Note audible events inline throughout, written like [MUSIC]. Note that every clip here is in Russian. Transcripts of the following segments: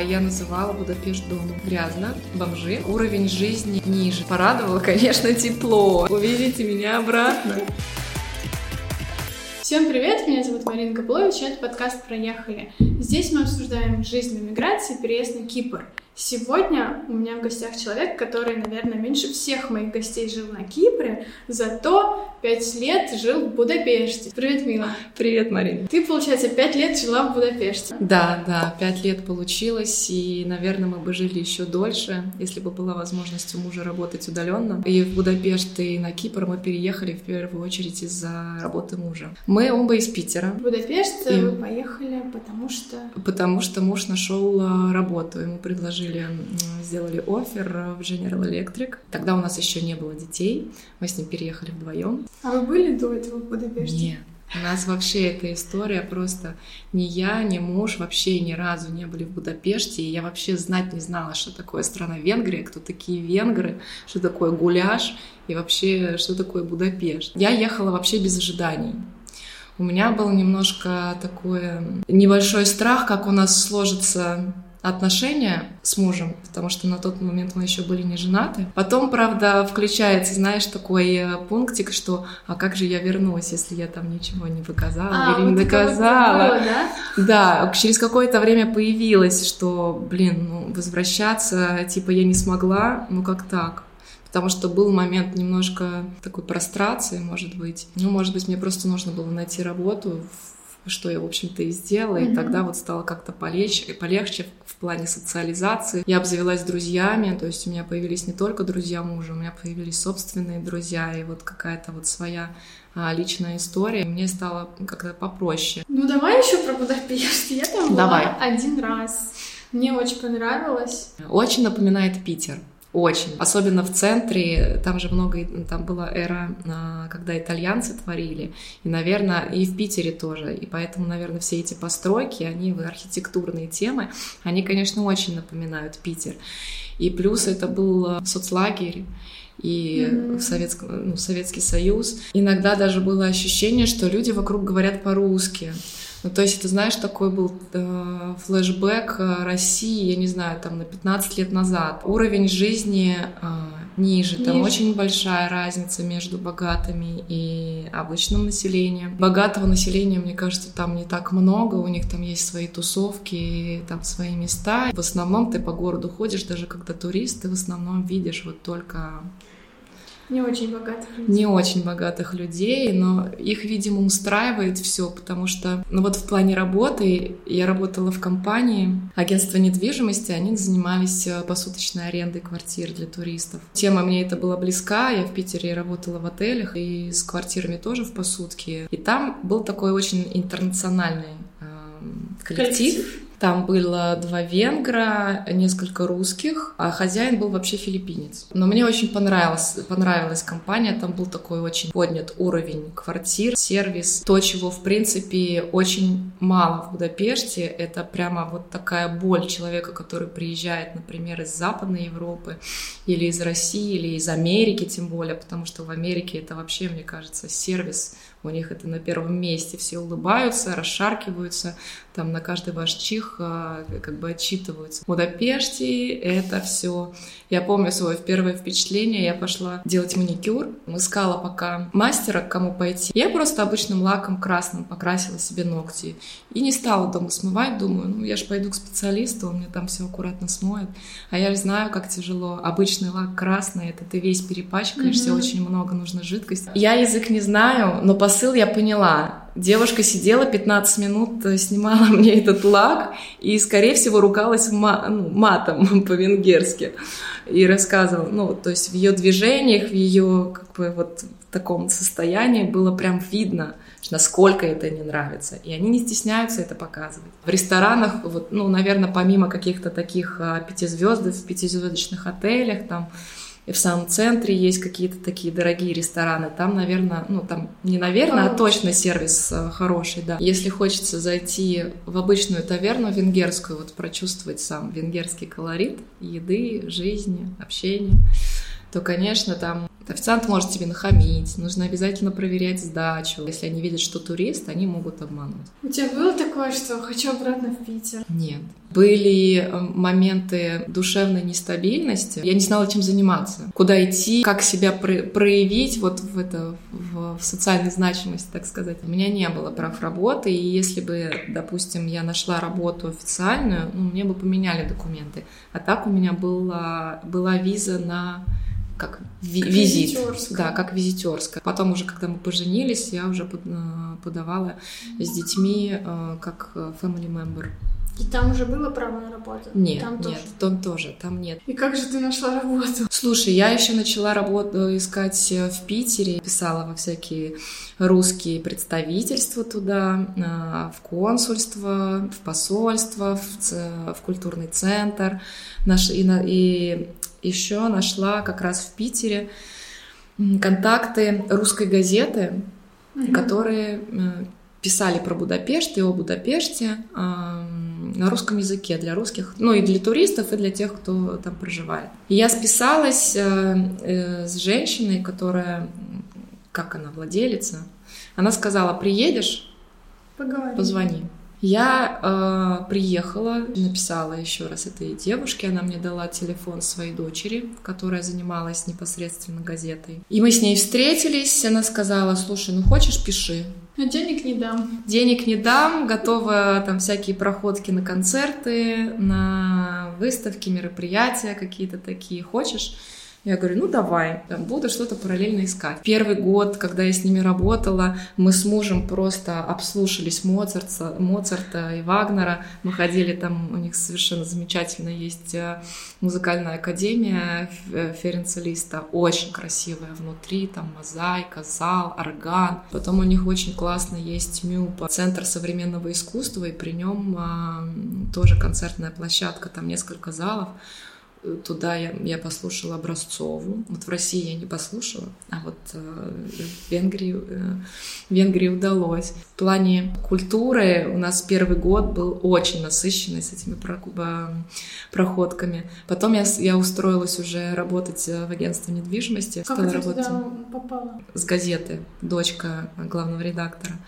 Я называла Будапешт домом. Грязно, бомжи, уровень жизни ниже. Порадовало, конечно, тепло. Увидите меня обратно. Всем привет, меня зовут Марина Габлович, это подкаст «Проехали». Здесь мы обсуждаем жизнь в эмиграции и переезд на Кипр. Сегодня у меня в гостях человек, который, наверное, меньше всех моих гостей жил на Кипре, зато пять лет жил в Будапеште. Привет, Мила. Привет, Марина. Ты, получается, пять лет жила в Будапеште. Да, да, пять лет получилось, и, наверное, мы бы жили еще дольше, если бы была возможность у мужа работать удаленно. И в Будапешт, и на Кипр мы переехали в первую очередь из-за работы мужа. Мы оба из Питера. В Будапешт и... вы поехали, потому что... Потому что муж нашел а, работу, ему предложили предложили, сделали офер в General Electric. Тогда у нас еще не было детей, мы с ним переехали вдвоем. А вы были до этого в Будапеште? Нет. У нас вообще эта история просто ни я, ни муж вообще ни разу не были в Будапеште, и я вообще знать не знала, что такое страна Венгрия, кто такие венгры, что такое гуляш и вообще что такое Будапешт. Я ехала вообще без ожиданий. У меня был немножко такой небольшой страх, как у нас сложится отношения с мужем, потому что на тот момент мы еще были не женаты. Потом, правда, включается, знаешь, такой э, пунктик, что а как же я вернусь, если я там ничего не показала а, или вот не доказала. Было, да? да, через какое-то время появилось, что, блин, ну, возвращаться, типа, я не смогла, ну как так? Потому что был момент немножко такой прострации, может быть. Ну, может быть, мне просто нужно было найти работу что я, в общем-то, и сделала, mm-hmm. и тогда вот стало как-то полегче, полегче плане социализации. Я обзавелась друзьями, то есть у меня появились не только друзья мужа, у меня появились собственные друзья, и вот какая-то вот своя а, личная история. Мне стало как-то попроще. Ну, давай еще про Будапешт. Я там давай. была один раз. Мне очень понравилось. Очень напоминает Питер. Очень. Особенно в центре, там же много, там была эра, а, когда итальянцы творили, и, наверное, и в Питере тоже. И поэтому, наверное, все эти постройки, они архитектурные темы, они, конечно, очень напоминают Питер. И плюс это был а, соцлагерь, и mm-hmm. в, Советском, ну, Советский Союз. Иногда даже было ощущение, что люди вокруг говорят по-русски. Ну, то есть, это, знаешь, такой был э, флешбэк э, России, я не знаю, там на 15 лет назад. Уровень жизни э, ниже, ниже, там очень большая разница между богатыми и обычным населением. Богатого населения, мне кажется, там не так много, у них там есть свои тусовки, там свои места. В основном ты по городу ходишь, даже когда турист, ты в основном видишь вот только не очень богатых людей. Не очень богатых людей, но их, видимо, устраивает все, потому что, ну вот в плане работы, я работала в компании, агентство недвижимости, они занимались э, посуточной арендой квартир для туристов. Тема мне это была близка, я в Питере работала в отелях и с квартирами тоже в посутке. И там был такой очень интернациональный э, коллектив. коллектив там было два венгра, несколько русских, а хозяин был вообще филиппинец. Но мне очень понравилась, понравилась компания, там был такой очень поднят уровень квартир, сервис. То, чего, в принципе, очень мало в Будапеште, это прямо вот такая боль человека, который приезжает, например, из Западной Европы или из России, или из Америки тем более, потому что в Америке это вообще, мне кажется, сервис у них это на первом месте, все улыбаются, расшаркиваются, там на каждый ваш чих а, как бы отчитываются. В Будапеште это все. Я помню свое первое впечатление, я пошла делать маникюр, искала пока мастера, к кому пойти. Я просто обычным лаком красным покрасила себе ногти и не стала дома смывать, думаю, ну я же пойду к специалисту, он мне там все аккуратно смоет. А я же знаю, как тяжело. Обычный лак красный, это ты весь перепачкаешься, mm-hmm. очень много нужно жидкости. Я язык не знаю, но по посыл я поняла. Девушка сидела 15 минут, э, снимала [LAUGHS] мне этот лак и, скорее всего, ругалась ма- ну, матом [LAUGHS] по-венгерски. И рассказывала, ну, то есть в ее движениях, в ее как бы вот в таком состоянии было прям видно, насколько это не нравится. И они не стесняются это показывать. В ресторанах, вот, ну, наверное, помимо каких-то таких а, пятизвездов, в пятизвездочных отелях, там, и в самом центре есть какие-то такие дорогие рестораны. Там, наверное, ну там не наверное, а точно сервис э, хороший, да. Если хочется зайти в обычную таверну венгерскую, вот прочувствовать сам венгерский колорит еды, жизни, общения, то, конечно, там Официант может тебе нахамить, нужно обязательно проверять сдачу. Если они видят, что турист, они могут обмануть. У тебя было такое, что хочу обратно в Питер? Нет. Были э, моменты душевной нестабильности. Я не знала, чем заниматься, куда идти, как себя проявить вот в это в, в социальной значимости, так сказать. У меня не было прав работы, и если бы, допустим, я нашла работу официальную, ну, мне бы поменяли документы. А так у меня была, была виза на как ви- как визит. Да, как визитерская. Потом уже, когда мы поженились, я уже э, подавала с детьми э, как family member. И там уже было право на работу? Нет, там нет, тоже. там тоже, там нет. И как же ты нашла работу? Слушай, я еще начала работу искать э, в Питере, писала во всякие русские представительства туда, в консульство, в посольство, в, в культурный центр. Наш, и, и еще нашла как раз в Питере контакты русской газеты, угу. которые э, писали про Будапешт и о Будапеште на русском языке для русских, ну и для туристов, и для тех, кто там проживает. И я списалась э, э, с женщиной, которая, как она, владелица, она сказала, приедешь, Поговорим. позвони. Я э, приехала, написала еще раз этой девушке, она мне дала телефон своей дочери, которая занималась непосредственно газетой. И мы с ней встретились, она сказала, слушай, ну хочешь, пиши. Но денег не дам. Денег не дам, готова там всякие проходки на концерты, на выставки, мероприятия какие-то такие. Хочешь? Я говорю, ну давай, буду что-то параллельно искать. Первый год, когда я с ними работала, мы с мужем просто обслушались Моцарта, Моцарта и Вагнера. Мы ходили там, у них совершенно замечательно есть э, музыкальная академия э, Ференца Листа, очень красивая внутри, там мозаика, зал, орган. Потом у них очень классно есть МЮПа, Центр современного искусства, и при нем тоже концертная площадка, там несколько залов туда я, я послушала Образцову. Вот в России я не послушала, а вот э, в, Венгрии, э, в Венгрии удалось. В плане культуры у нас первый год был очень насыщенный с этими проходками. Потом я, я устроилась уже работать в агентстве недвижимости. Как стала ты работать туда попала? С газеты, дочка главного редактора.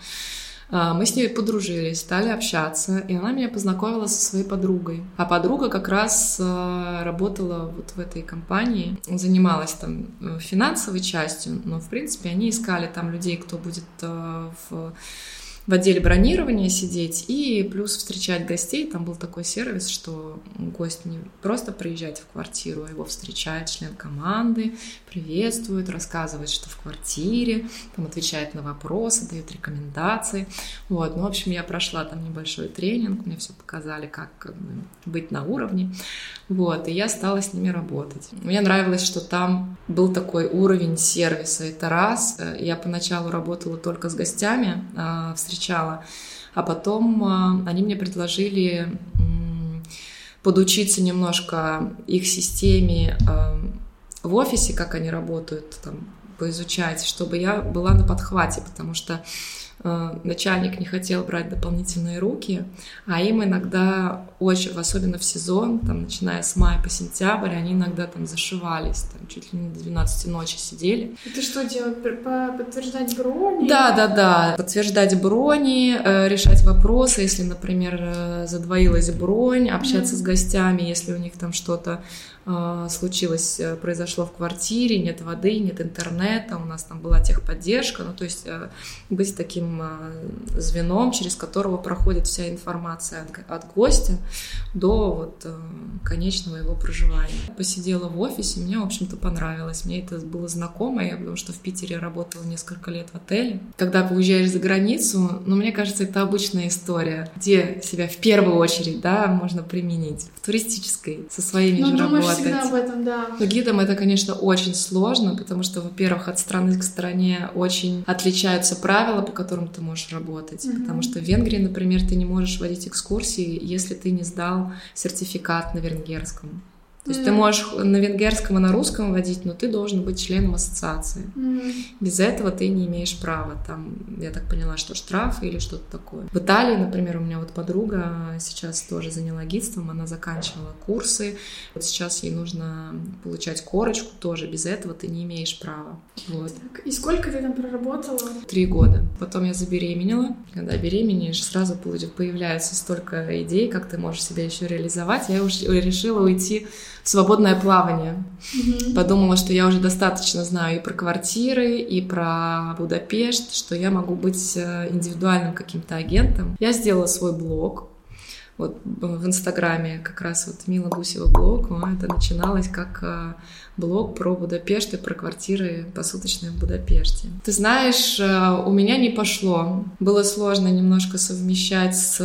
А, мы с ней подружились, стали общаться, и она меня познакомила со своей подругой. А подруга как раз а, работала вот в этой компании, занималась там э, финансовой частью, но, в принципе, они искали там людей, кто будет э, в в отделе бронирования сидеть и плюс встречать гостей. Там был такой сервис, что гость не просто приезжает в квартиру, а его встречает член команды, приветствует, рассказывает, что в квартире, там отвечает на вопросы, дает рекомендации. Вот. Ну, в общем, я прошла там небольшой тренинг, мне все показали, как, как бы, быть на уровне. Вот. И я стала с ними работать. Мне нравилось, что там был такой уровень сервиса. Это раз. Я поначалу работала только с гостями, а, встречала. А потом а, они мне предложили подучиться немножко их системе а, в офисе, как они работают, там, поизучать, чтобы я была на подхвате, потому что Э, начальник не хотел брать дополнительные руки, а им иногда очень, особенно в сезон, там, начиная с мая по сентябрь, они иногда там зашивались, там, чуть ли не до 12 ночи сидели. Это что делать? Подтверждать брони? Да, да, да. Подтверждать брони, э, решать вопросы, если, например, э, задвоилась бронь, общаться mm-hmm. с гостями, если у них там что-то случилось, э, произошло в квартире, нет воды, нет интернета, у нас там была техподдержка, ну то есть э, быть таким э, звеном, через которого проходит вся информация от, от гостя до вот конечного его проживания. Посидела в офисе, мне, в общем-то, понравилось, мне это было знакомо, я, потому что в Питере работала несколько лет в отеле. Когда уезжаешь за границу, ну, мне кажется, это обычная история, где себя в первую очередь, да, можно применить. В туристической, со своими ну, же работами всегда об этом, да. Но гидом это, конечно, очень сложно, потому что, во-первых, от страны к стране очень отличаются правила, по которым ты можешь работать. Mm-hmm. Потому что в Венгрии, например, ты не можешь водить экскурсии, если ты не сдал сертификат на венгерском. То есть mm. ты можешь на венгерском и на русском водить, но ты должен быть членом ассоциации. Mm. Без этого ты не имеешь права. Там, я так поняла, что штрафы или что-то такое. В Италии, например, у меня вот подруга сейчас тоже заняла гидством, она заканчивала курсы. Вот сейчас ей нужно получать корочку тоже. Без этого ты не имеешь права. Вот. Так, и сколько ты там проработала? Три года. Потом я забеременела. Когда беременеешь, сразу появляется столько идей, как ты можешь себя еще реализовать. Я уже решила уйти свободное плавание. Mm-hmm. Подумала, что я уже достаточно знаю и про квартиры, и про Будапешт, что я могу быть э, индивидуальным каким-то агентом. Я сделала свой блог, вот в Инстаграме как раз вот Мила Гусева блог, это начиналось как э, блог про Будапешт и про квартиры посуточные в Будапеште. Ты знаешь, э, у меня не пошло. Было сложно немножко совмещать с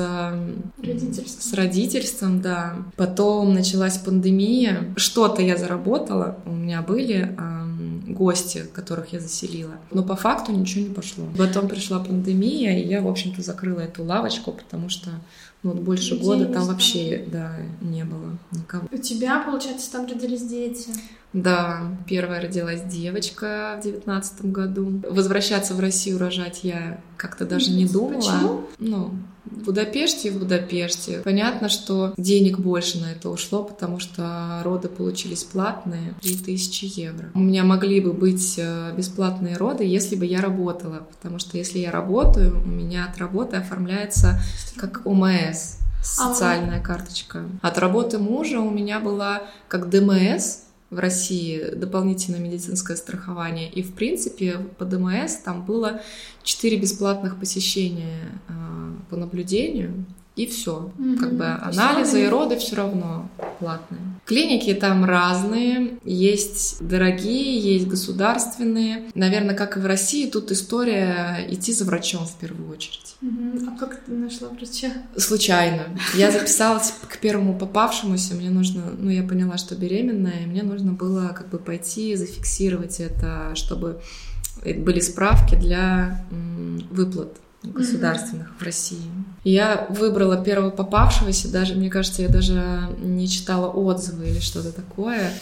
родительством. С родительством, да. Потом началась пандемия. Что-то я заработала. У меня были гости, которых я заселила. Но по факту ничего не пошло. Потом пришла пандемия, и я, в общем-то, закрыла эту лавочку, потому что вот больше Людей года там вообще да, не было никого. У тебя, получается, там родились дети? Да, первая родилась девочка в девятнадцатом году. Возвращаться в Россию рожать я как-то даже не думала. Почему? Ну, в Будапеште и в Будапеште. Понятно, что денег больше на это ушло, потому что роды получились платные, 3000 евро. У меня могли бы быть э, бесплатные роды, если бы я работала, потому что если я работаю, у меня от работы оформляется как ОМС, а социальная карточка. От работы мужа у меня была как ДМС, в России дополнительное медицинское страхование. И, в принципе, по ДМС там было 4 бесплатных посещения э, по наблюдению и все. Mm-hmm. Как бы анализы и роды все равно платные. Клиники там разные, есть дорогие, есть государственные. Наверное, как и в России, тут история идти за врачом в первую очередь. Mm-hmm. А как ты нашла врача? Случайно. Я записалась к первому попавшемуся, мне нужно, ну, я поняла, что беременная, и мне нужно было как бы пойти зафиксировать это, чтобы были справки для выплат государственных в России. Я выбрала первого попавшегося, даже, мне кажется, я даже не читала отзывы или что-то такое.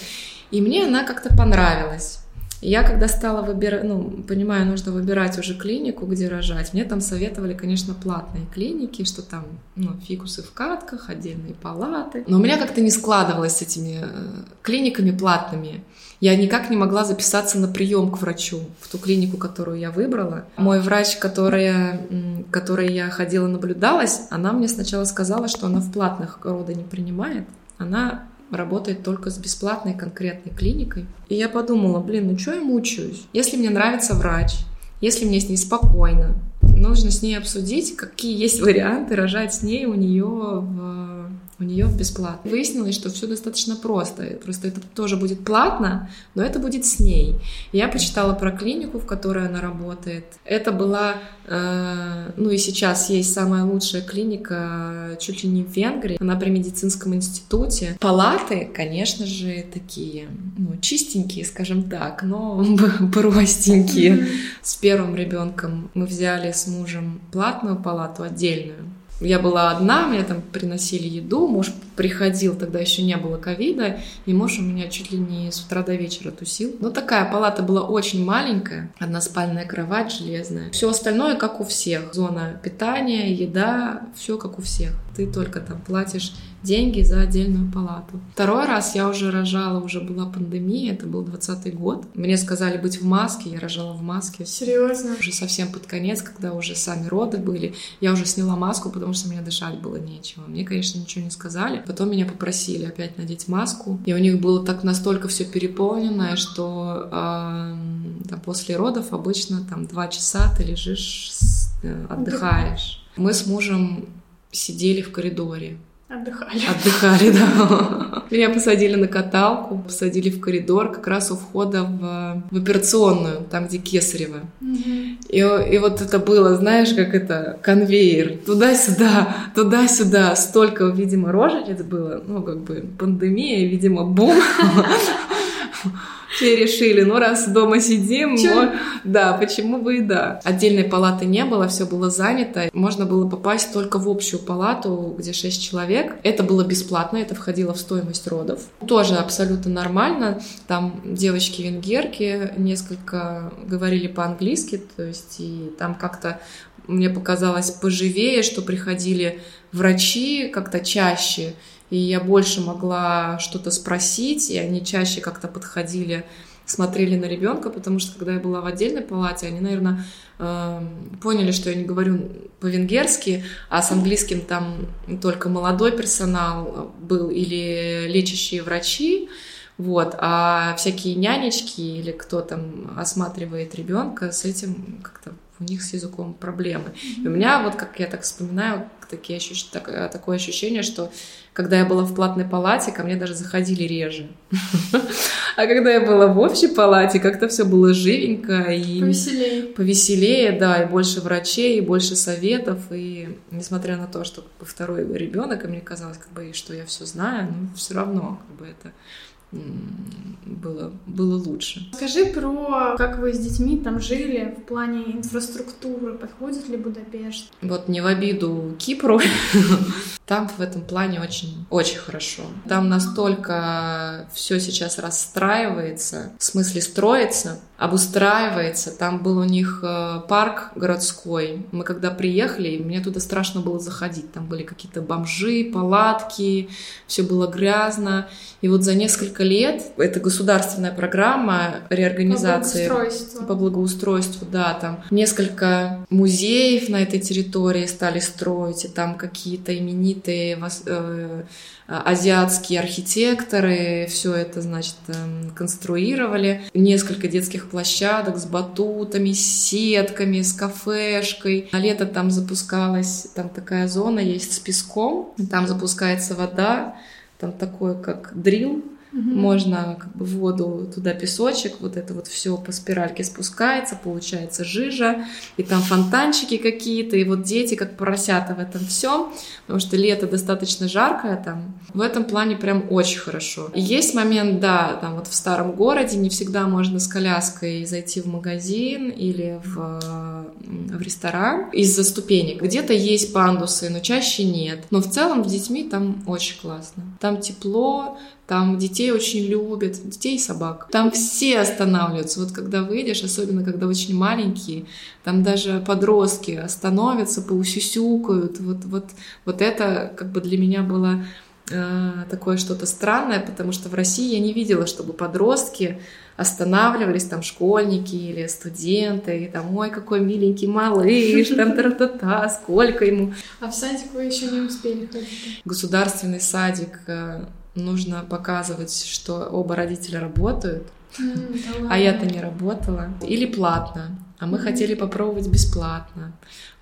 И мне она как-то понравилась. Я когда стала выбирать, ну, понимаю, нужно выбирать уже клинику, где рожать, мне там советовали, конечно, платные клиники, что там, ну, фикусы в катках, отдельные палаты. Но у меня как-то не складывалось с этими э, клиниками платными. Я никак не могла записаться на прием к врачу в ту клинику, которую я выбрала. Мой врач, которая, которой я ходила, наблюдалась, она мне сначала сказала, что она в платных роды не принимает. Она работает только с бесплатной конкретной клиникой. И я подумала, блин, ну что я мучаюсь? Если мне нравится врач, если мне с ней спокойно, нужно с ней обсудить, какие есть варианты рожать с ней у нее в у нее бесплатно. Выяснилось, что все достаточно просто. Просто это тоже будет платно, но это будет с ней. Я почитала про клинику, в которой она работает. Это была, э, ну и сейчас есть самая лучшая клиника чуть ли не в Венгрии. Она при медицинском институте. Палаты, конечно же, такие, ну, чистенькие, скажем так, но [LAUGHS] простенькие. С первым ребенком мы взяли с мужем платную палату отдельную я была одна, мне там приносили еду, муж приходил, тогда еще не было ковида, и муж у меня чуть ли не с утра до вечера тусил. Но такая палата была очень маленькая, односпальная кровать железная. Все остальное как у всех. Зона питания, еда, все как у всех. Ты только там платишь деньги за отдельную палату. Второй раз я уже рожала, уже была пандемия, это был 20 год. Мне сказали быть в маске, я рожала в маске. Серьезно? Уже совсем под конец, когда уже сами роды были, я уже сняла маску, потому что мне дышать было нечего. Мне, конечно, ничего не сказали. Потом меня попросили опять надеть маску, и у них было так настолько все переполненное, что э, там, после родов обычно там два часа ты лежишь, э, отдыхаешь. Мы с мужем сидели в коридоре. Отдыхали. Отдыхали, да. Меня посадили на каталку, посадили в коридор, как раз у входа в, в операционную, там, где Кесарева. И, и вот это было, знаешь, как это, конвейер. Туда-сюда, туда-сюда. Столько, видимо, рожениц было. Ну, как бы пандемия, видимо, бум. [LAUGHS] все решили, ну раз дома сидим, но, да, почему бы и да. Отдельной палаты не было, все было занято. Можно было попасть только в общую палату, где 6 человек. Это было бесплатно, это входило в стоимость родов. Тоже абсолютно нормально. Там девочки-венгерки несколько говорили по-английски, то есть и там как-то мне показалось поживее, что приходили врачи как-то чаще, и я больше могла что-то спросить, и они чаще как-то подходили, смотрели на ребенка, потому что когда я была в отдельной палате, они, наверное, эм, поняли, что я не говорю по-венгерски, а с английским там только молодой персонал был или лечащие врачи, вот, а всякие нянечки или кто там осматривает ребенка, с этим как-то у них с языком проблемы. И у меня, вот как я так вспоминаю, такие ощущ... так, э, такое ощущение, что когда я была в платной палате, ко мне даже заходили реже. [LAUGHS] А когда я была в общей палате, как-то все было живенько и повеселее. повеселее, да, и больше врачей, и больше советов. И несмотря на то, что второй ребенок, и мне казалось, как бы, что я все знаю, но все равно как бы это было, было лучше. Скажи про, как вы с детьми там жили в плане инфраструктуры, подходит ли Будапешт? Вот не в обиду Кипру, [LAUGHS] там в этом плане очень, очень хорошо. Там настолько все сейчас расстраивается, в смысле строится, обустраивается. Там был у них э, парк городской. Мы когда приехали, мне туда страшно было заходить. Там были какие-то бомжи, палатки, все было грязно. И вот за несколько лет это государственная программа реорганизации. По благоустройству. По благоустройству, да. Там несколько музеев на этой территории стали строить, и там какие-то именитые э, азиатские архитекторы все это, значит, эм, конструировали. Несколько детских площадок с батутами, с сетками, с кафешкой. На лето там запускалась, там такая зона есть с песком, там запускается вода, там такое как дрил, Угу. Можно как бы воду, туда песочек, вот это вот все по спиральке спускается, получается жижа, и там фонтанчики какие-то, и вот дети как поросята в этом всем, потому что лето достаточно жаркое там. В этом плане прям очень хорошо. И есть момент, да, там вот в старом городе не всегда можно с коляской зайти в магазин или в, в ресторан из-за ступенек. Где-то есть пандусы, но чаще нет. Но в целом с детьми там очень классно. Там тепло, там детей очень любят, детей и собак. Там все останавливаются. Вот когда выйдешь, особенно когда очень маленькие, там даже подростки остановятся, поусюсюкают. Вот, вот, вот это как бы для меня было э, такое что-то странное, потому что в России я не видела, чтобы подростки останавливались, там школьники или студенты, и там, ой, какой миленький малыш, там тра-та-та, сколько ему. А в садик вы еще не успели ходить? Государственный садик э, нужно показывать, что оба родителя работают, mm, да а я-то не работала, или платно. А мы mm хотели попробовать бесплатно.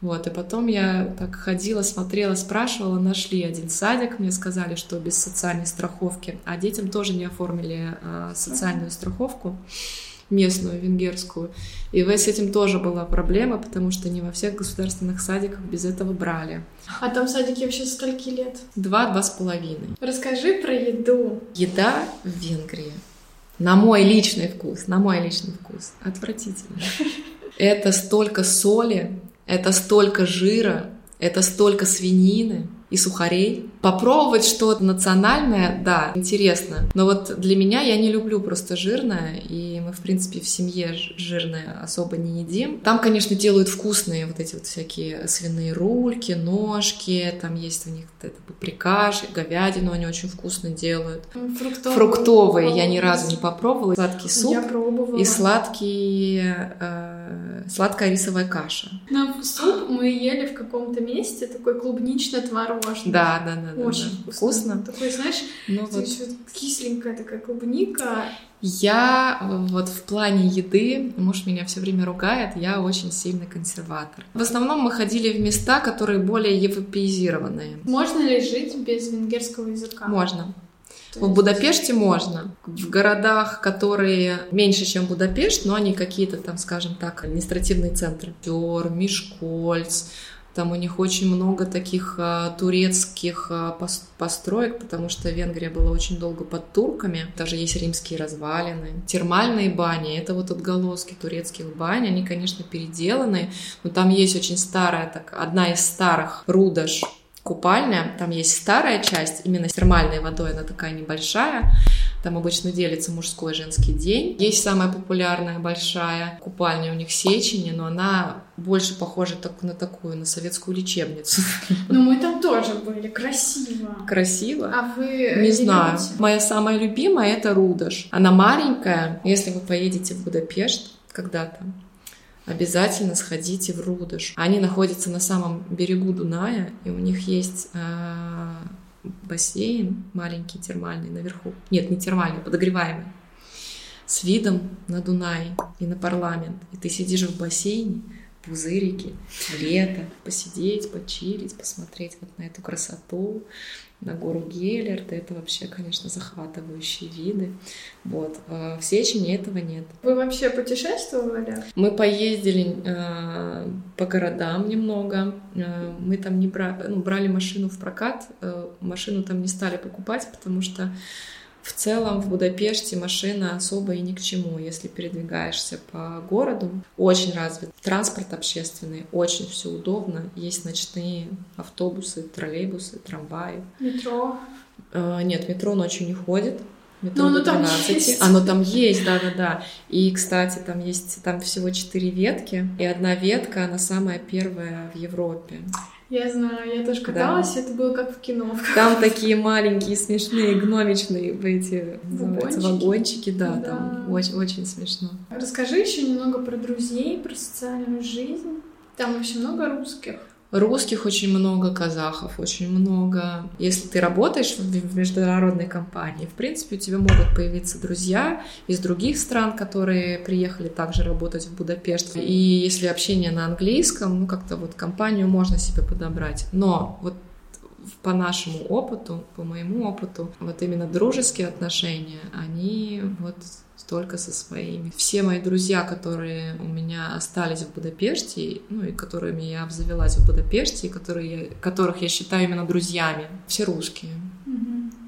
Вот, и потом я так ходила, смотрела, спрашивала, нашли один садик, мне сказали, что без социальной страховки, а детям тоже не оформили а, социальную страховку местную, венгерскую. И с этим тоже была проблема, потому что не во всех государственных садиках без этого брали. А там садики вообще скольки лет? Два, два с половиной. Расскажи про еду. Еда в Венгрии. На мой личный вкус, на мой личный вкус. Отвратительно. [LAUGHS] Это столько соли, это столько жира, это столько свинины, и сухарей. Попробовать что-то национальное, да, интересно. Но вот для меня я не люблю просто жирное, и мы, в принципе, в семье жирное особо не едим. Там, конечно, делают вкусные вот эти вот всякие свиные рульки, ножки, там есть у них это паприкаш, говядину они очень вкусно делают. Фруктовые. Фруктовые я ни разу не попробовала. Сладкий суп и сладкий, э, сладкая рисовая каша. На суп мы ели в каком-то месте, такой клубнично-творожный можно. Да, да, да. Очень да, вкусно. вкусно. Такой, знаешь, ну, вот. еще кисленькая такая клубника. Я вот в плане еды, муж меня все время ругает, я очень сильный консерватор. В основном мы ходили в места, которые более европеизированные. Можно ли жить без венгерского языка? Можно. В Будапеште можно. В городах, которые меньше, чем Будапешт, но они какие-то там, скажем так, административные центры. Тер, Мишкольц, Там у них очень много таких а, турецких а, построек, потому что Венгрия была очень долго под турками. Даже есть римские развалины. Термальные бани — это вот отголоски турецких бань. Они, конечно, переделаны, но там есть очень старая, так, одна из старых Рудаш купальня. Там есть старая часть, именно с термальной водой, она такая небольшая. Там обычно делится мужской и женский день. Есть самая популярная большая купальня у них Сечени, но она больше похожа так, на такую, на советскую лечебницу. [LAUGHS] Но мы там тоже были, красиво. Красиво? А вы Не знаю. Моя самая любимая — это Рудаш. Она маленькая. Если вы поедете в Будапешт когда-то, обязательно сходите в Рудаш. Они находятся на самом берегу Дуная, и у них есть э, бассейн маленький термальный наверху. Нет, не термальный, подогреваемый. С видом на Дунай и на парламент. И ты сидишь в бассейне, пузырики, лето, посидеть, почилить, посмотреть вот на эту красоту, на гору Геллерт. Это вообще, конечно, захватывающие виды. Вот. А в Сечине этого нет. Вы вообще путешествовали? Мы поездили э, по городам немного. Э, мы там не брали, ну, брали машину в прокат. Э, машину там не стали покупать, потому что в целом в Будапеште машина особо и ни к чему, если передвигаешься по городу. Очень развит транспорт общественный, очень все удобно. Есть ночные автобусы, троллейбусы, трамваи. Метро? Э, нет, метро ночью не ходит. Метро Но до оно там 12. есть. Оно там есть, да-да-да. И, кстати, там есть там всего четыре ветки. И одна ветка, она самая первая в Европе. Я знаю, я тоже каталась, это было как в кино. [LAUGHS] Там такие маленькие, смешные, гномичные эти называются, Вагончики. вагончики, да, Да. там очень, очень смешно. Расскажи еще немного про друзей, про социальную жизнь. Там вообще много русских. Русских очень много, казахов очень много. Если ты работаешь в международной компании, в принципе, у тебя могут появиться друзья из других стран, которые приехали также работать в Будапешт. И если общение на английском, ну как-то вот компанию можно себе подобрать. Но вот по нашему опыту, по моему опыту, вот именно дружеские отношения, они вот только со своими. Все мои друзья, которые у меня остались в Будапеште, ну и которыми я обзавелась в Будапеште, и которые я, которых я считаю именно друзьями, все русские.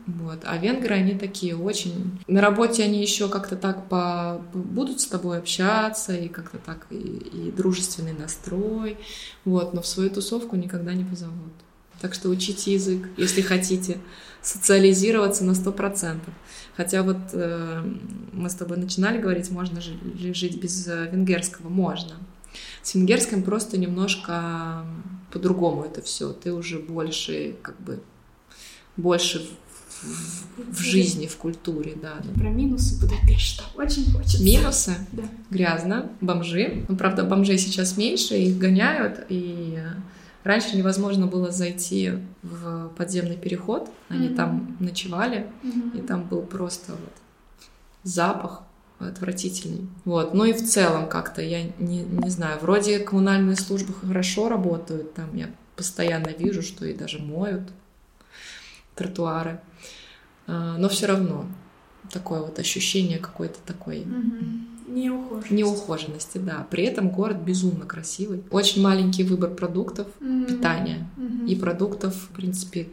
Вот. А венгры, они такие очень... На работе они еще как-то так по... будут с тобой общаться, и как-то так, и, и дружественный настрой, вот, но в свою тусовку никогда не позовут. Так что учите язык, если хотите социализироваться на сто процентов. Хотя вот э, мы с тобой начинали говорить, можно же ли жить без э, венгерского? Можно. С венгерским просто немножко по-другому это все. Ты уже больше, как бы, больше в, в- жизни, в культуре, да. да. Про минусы Будапешта. Очень хочется. Минусы. Да. Грязно. Бомжи. Ну, правда, бомжей сейчас меньше, их гоняют. И раньше невозможно было зайти в подземный переход. Они Мгм. там ночевали. Мгм. И там был просто вот запах отвратительный. Вот. Ну и в целом как-то, я не, не знаю, вроде коммунальные службы хорошо работают, там я постоянно вижу, что и даже моют тротуары. А, Но все равно такое вот ощущение какой-то такой Мгм. Не ухожу. неухоженности, да. При этом город безумно красивый. Очень маленький выбор продуктов, Мгм. питания Мгм. и продуктов, в принципе,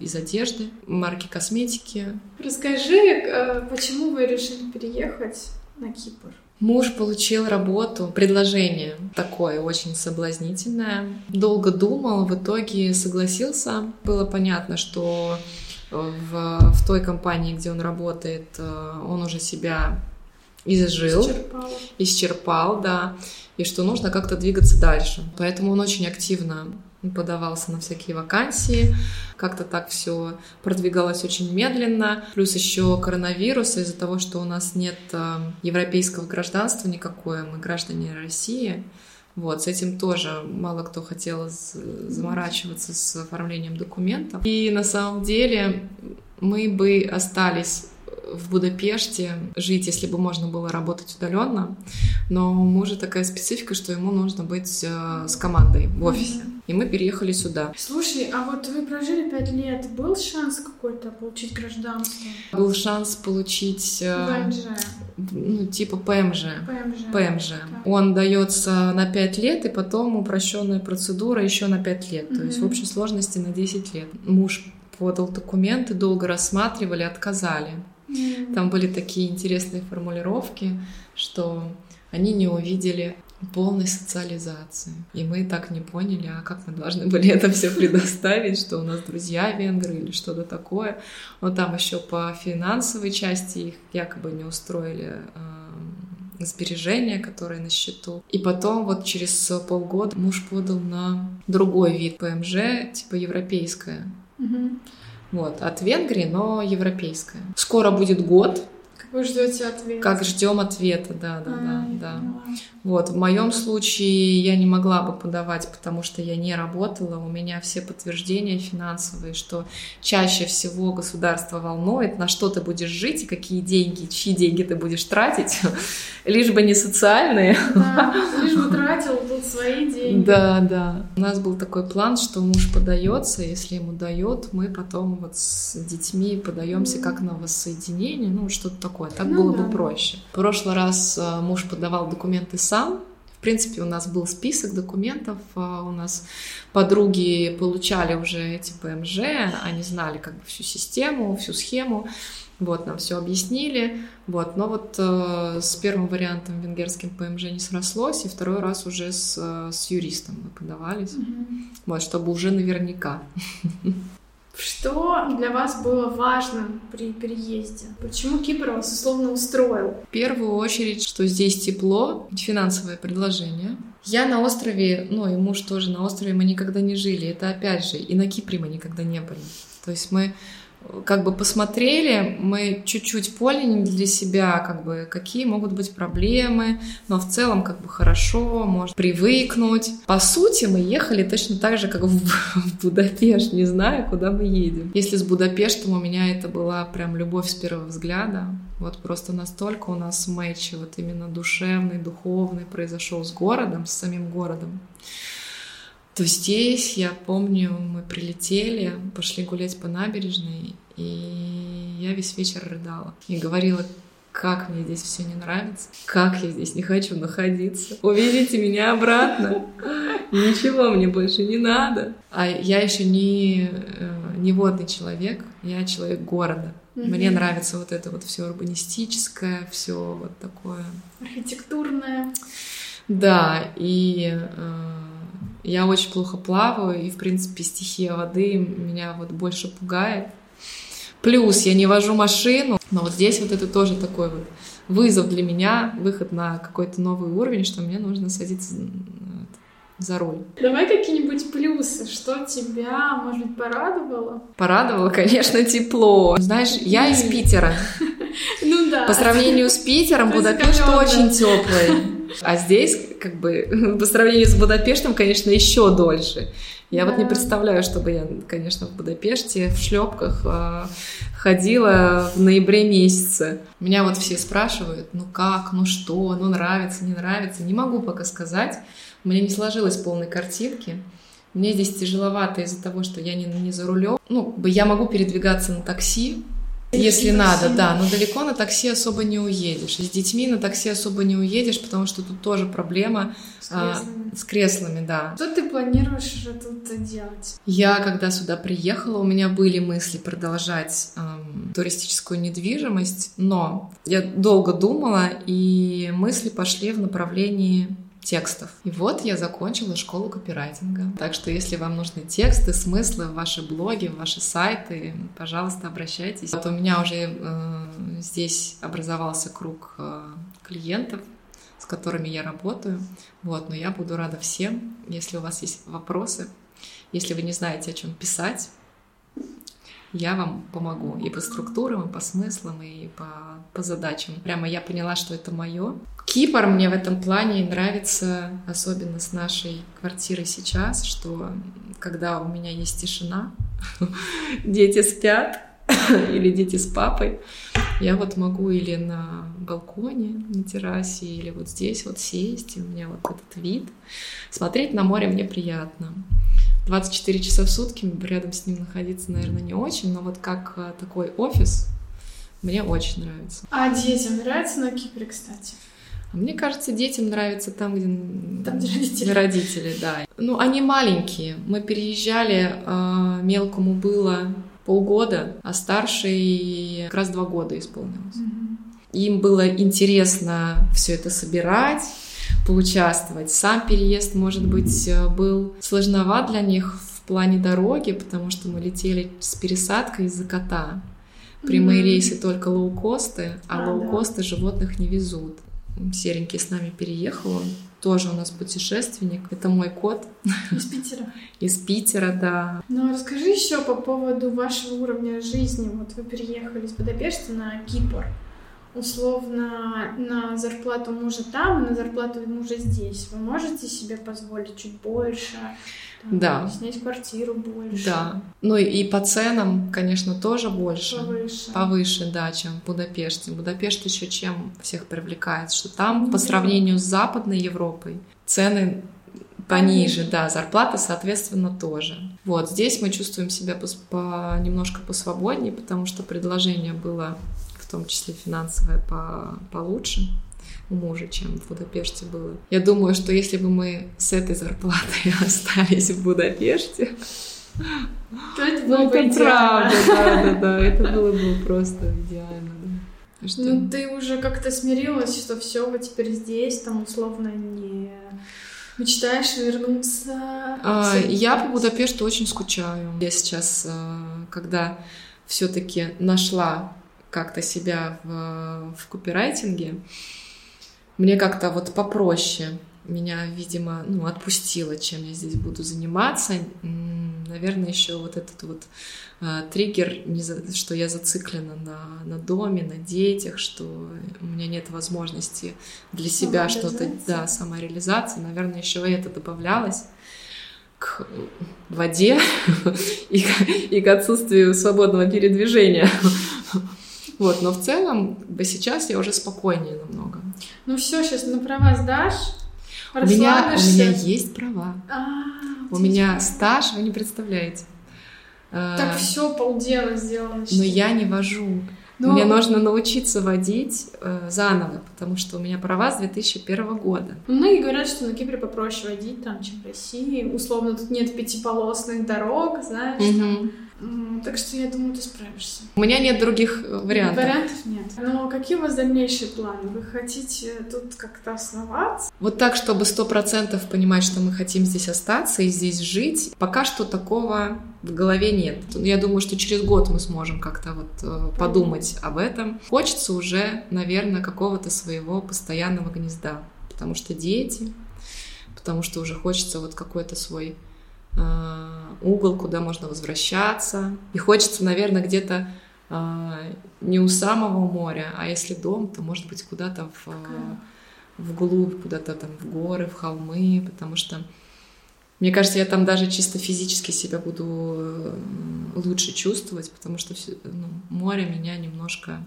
из одежды, марки косметики, Расскажи, э, почему вы решили переехать на Кипр? Муж получил работу, предложение такое очень соблазнительное. Долго думал, в итоге согласился. Было понятно, что в, в той компании, где он работает, э, он уже себя изжил, Исчерпала. исчерпал, да, и что нужно как-то двигаться дальше. Поэтому он очень активно подавался на всякие вакансии, как-то так все продвигалось очень медленно. Плюс еще коронавирус, из-за того, что у нас нет э, европейского гражданства никакое, мы граждане России. Вот, с этим тоже мало кто хотел заморачиваться с оформлением документов. И на самом деле мы бы остались в Будапеште жить, если бы можно было работать удаленно. Но у мужа такая специфика, что ему нужно быть э, с командой в офисе. И мы переехали сюда. Слушай, а вот вы прожили пять лет, был шанс какой-то получить гражданство? Был шанс получить... э, ВНЖ. ну, типа ПМЖ. ПМЖ. ПМЖ. Он дается на 5 лет, и потом упрощенная процедура еще на 5 лет. То есть в общей сложности на 10 лет. Муж подал документы, долго рассматривали, отказали. Там были такие интересные формулировки, что они не увидели полной социализации. И мы так не поняли, а как мы должны [LAUGHS] были это все предоставить, что у нас друзья венгры или что-то такое. Но там еще по финансовой части их якобы не устроили э, сбережения, которые на счету. И потом вот через полгода муж подал на другой вид ПМЖ, типа европейское. Мгм. Вот, от Венгрии, но европейская. Скоро будет год, Как вы ждете ответ? как ждем ответа, да, да, А, да, да. Вот, в моем случае я не могла бы подавать, потому что я не работала, у меня все подтверждения финансовые, что чаще всего государство волнует, на что ты будешь жить и какие деньги, чьи деньги ты будешь тратить, [LAUGHS] лишь бы не социальные. Да, лишь бы тратил тут свои деньги. Да, да. У нас был такой план, что муж подается, если ему дает, мы потом вот с детьми подаемся как на воссоединение, ну что-то такое. Так Ну было да. бы проще. В прошлый раз э, муж подавал документы сам. В принципе, у нас был список документов, а у нас подруги получали уже эти ПМЖ, они знали как бы всю систему, всю схему. Вот, нам все объяснили. Вот, но вот э, с первым вариантом венгерским ПМЖ не срослось, и второй раз уже с, э, с юристом мы подавались. Мгм. Вот, чтобы уже наверняка. [LAUGHS] Что для вас было важно при переезде? Почему Кипр вас условно устроил? В первую очередь, что здесь тепло, финансовое предложение. Я на острове, ну и муж тоже на острове, мы никогда не жили. Это опять же, и на Кипре мы никогда не были. То есть мы как бы посмотрели, мы чуть-чуть поняли для себя, как бы, какие могут быть проблемы, но в целом как бы хорошо, может привыкнуть. По сути, мы ехали точно так же, как в, в Будапешт, не знаю, куда мы едем. Если с Будапештом у меня это была прям любовь с первого взгляда, вот просто настолько у нас матч вот именно душевный, духовный произошел с городом, с самим городом, то здесь, я помню, мы прилетели, пошли гулять по набережной, и я весь вечер рыдала. И говорила, как мне здесь все не нравится, как я здесь не хочу находиться. Увезите меня обратно. Ничего мне больше не надо. А я еще не, э, не водный человек, я человек города. Мне нравится вот это вот все урбанистическое, все вот такое. Архитектурная. Да, и э, я очень плохо плаваю, и, в принципе, стихия воды меня вот больше пугает. Плюс я не вожу машину, но вот здесь вот это тоже такой вот вызов для меня, выход на какой-то новый уровень, что мне нужно садиться за руль. Давай какие-нибудь плюсы. Что тебя, может быть, порадовало? Порадовало, конечно, тепло. Знаешь, я из Питера. [LAUGHS] Ну да. По сравнению с Питером, Будапешт очень теплый. А здесь, как бы, [LAUGHS] по сравнению с Будапештом, конечно, еще дольше. Я вот не Да. представляю, чтобы я, конечно, в Будапеште в шлепках э, ходила в ноябре месяце. Меня вот все спрашивают, ну как, ну что, ну нравится, не нравится. Не могу пока сказать. У меня не сложилось полной картинки. Мне здесь тяжеловато из-за того, что я не, не за рулем. Ну, я могу передвигаться на такси, если надо, да, но далеко на такси особо не уедешь. И с детьми на такси особо не уедешь, потому что тут тоже проблема С а, креслами. с креслами, да. Что ты планируешь тут делать? Я, когда сюда приехала, у меня были мысли продолжать эм, туристическую недвижимость, но я долго думала, и мысли пошли в направлении текстов. И вот я закончила школу копирайтинга. Так что, если вам нужны тексты, смыслы в ваши блоги, в ваши сайты, пожалуйста, обращайтесь. Вот у меня уже э, здесь образовался круг э, клиентов, с которыми я работаю. Вот, но я буду рада всем, если у вас есть вопросы, если вы не знаете, о чем писать, я вам помогу и по структурам, и по смыслам, и по, по задачам. Прямо я поняла, что это мое. Кипр мне в этом плане нравится, особенно с нашей квартирой сейчас, что когда у меня есть тишина, [LAUGHS] дети спят, [LAUGHS] или дети с папой, я вот могу или на балконе, на террасе, или вот здесь вот сесть, и у меня вот этот вид. Смотреть на море мне приятно. 24 часа в сутки рядом с ним находиться, наверное, не очень, но вот как э, такой офис, Мне очень нравится. А детям нравится на Кипре, кстати? А мне кажется, детям нравится там, где, там, где родители. родители, да. Ну, они маленькие. Мы переезжали, э, мелкому было полгода, а старший как раз два года исполнилось. Mm-hmm. Им было интересно все это собирать, поучаствовать. Сам переезд, может быть, э, был сложноват для них в плане дороги, потому что мы летели с пересадкой из-за кота. Прямые mm-hmm. рейсы только лоукосты, а, а лоукосты да. животных не везут. Серенький с нами переехал, он тоже у нас путешественник. Это мой кот. Из Питера. [LAUGHS] Из Питера, да. Ну, расскажи еще по поводу вашего уровня жизни. Вот вы переехали из Будапешта на Кипр. Условно, на зарплату мужа там, на зарплату мужа здесь. Вы можете себе позволить чуть больше? Там, да. Снять квартиру больше. Да. Ну и по ценам, конечно, тоже больше. Повыше. Повыше, да, чем в Будапеште. Будапешт еще чем всех привлекает, что там ну, по сравнению с Западной Европой цены пониже, да, зарплата, соответственно, тоже. Вот, здесь мы чувствуем себя по, по, немножко посвободнее, потому что предложение было в том числе финансовое по, получше у мужа, чем в Будапеште было. Я думаю, что если бы мы с этой зарплатой [LAUGHS] остались в Будапеште, то это было ну, бы это правда, да, да, да, это было бы просто идеально. Да. Что... Ну, ты уже как-то смирилась, что все, вот теперь здесь, там условно не мечтаешь вернуться. А, я по Будапешту очень скучаю. Я сейчас, а, когда все-таки нашла как-то себя в, в копирайтинге, мне как-то вот попроще меня, видимо, ну, отпустило, чем я здесь буду заниматься. Наверное, еще вот этот вот э, триггер, не за, что я зациклена на, на доме, на детях, что у меня нет возможности для себя что-то, да, самореализации. Наверное, еще это добавлялось к воде [LAUGHS] и, и к отсутствию свободного передвижения. Вот, но в целом, бы сейчас я уже спокойнее намного. Ну все, сейчас на права сдашь, у меня, у меня есть права. А, у меня стаж, вы не представляете. Так а, все, полдела сделано. Но я не вожу. Но... Мне нужно научиться водить э, заново, потому что у меня права с 2001 года. Многие говорят, что на Кипре попроще водить, там, чем в России. Условно, тут нет пятиполосных дорог, знаешь, угу. там так что я думаю, ты справишься. У меня нет других э, вариантов. Вариантов нет. Но какие у вас дальнейшие планы? Вы хотите тут как-то основаться? Вот так, чтобы сто процентов понимать, что мы хотим здесь остаться и здесь жить, пока что такого в голове нет. Я думаю, что через год мы сможем как-то вот э, подумать об этом. Хочется уже, наверное, какого-то своего постоянного гнезда, потому что дети, потому что уже хочется вот какой-то свой Э, угол, куда можно возвращаться. И хочется, наверное, где-то э, не у самого моря, а если дом, то, может быть, куда-то в, э, вглубь, куда-то там в горы, в холмы, потому что мне кажется, я там даже чисто физически себя буду лучше чувствовать, потому что ну, море меня немножко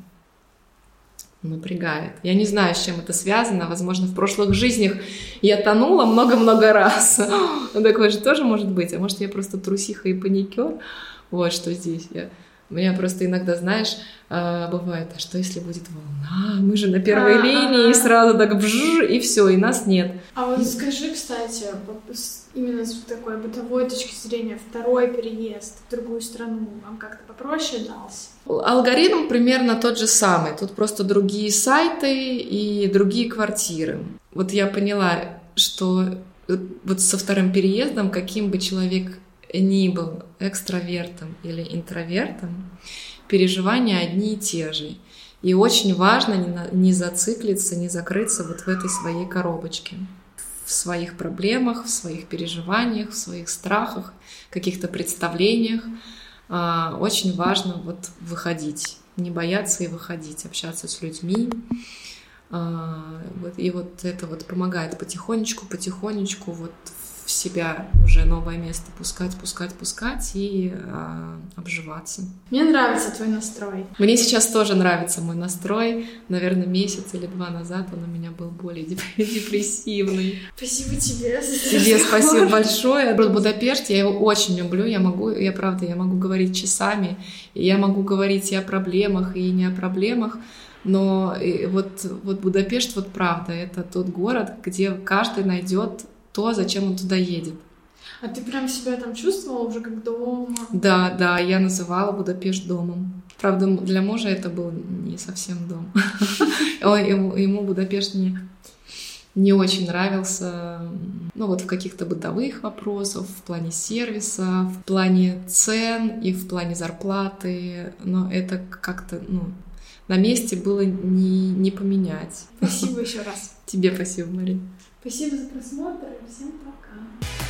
напрягает. Я не знаю, с чем это связано. Возможно, в прошлых жизнях я тонула много-много раз. [GASPS] Такое же тоже может быть. А может, я просто трусиха и паникер. Вот что здесь. Я... У меня просто иногда, знаешь, а, бывает, а что если будет волна? Мы же на первой а, линии, и сразу так бжж, и все, и нас нет. А вот скажи, кстати, именно с такой бытовой точки зрения, второй переезд в другую страну вам как-то попроще дался? Алгоритм примерно тот же самый. Тут просто другие сайты и другие квартиры. Вот я поняла, что вот со вторым переездом, каким бы человек ни был экстравертом или интровертом, переживания одни и те же. И очень важно не, не зациклиться, не закрыться вот в этой своей коробочке. В своих проблемах, в своих переживаниях, в своих страхах, каких-то представлениях. А, очень важно вот выходить, не бояться и выходить, общаться с людьми. А, вот, и вот это вот помогает потихонечку, потихонечку вот в себя уже новое место пускать, пускать, пускать и э, обживаться. Мне нравится твой настрой. Мне сейчас тоже нравится мой настрой. Наверное, месяц или два назад он у меня был более [LAUGHS] депрессивный. Спасибо тебе. Тебе спасибо большое. Будапешт, я его очень люблю. Я могу, я правда, я могу говорить часами. И я могу говорить и о проблемах, и не о проблемах. Но вот, вот Будапешт, вот правда, это тот город, где каждый найдет то, зачем он туда едет. А ты прям себя там чувствовала уже как дома? Да, да, я называла Будапешт домом. Правда, для мужа это был не совсем дом. [LAUGHS] Ему Будапешт не, не очень нравился, ну вот в каких-то бытовых вопросах, в плане сервиса, в плане цен и в плане зарплаты, но это как-то, ну, на месте было не, не поменять. Спасибо еще раз. [LAUGHS] Тебе спасибо, Мария. Спасибо за просмотр и всем пока.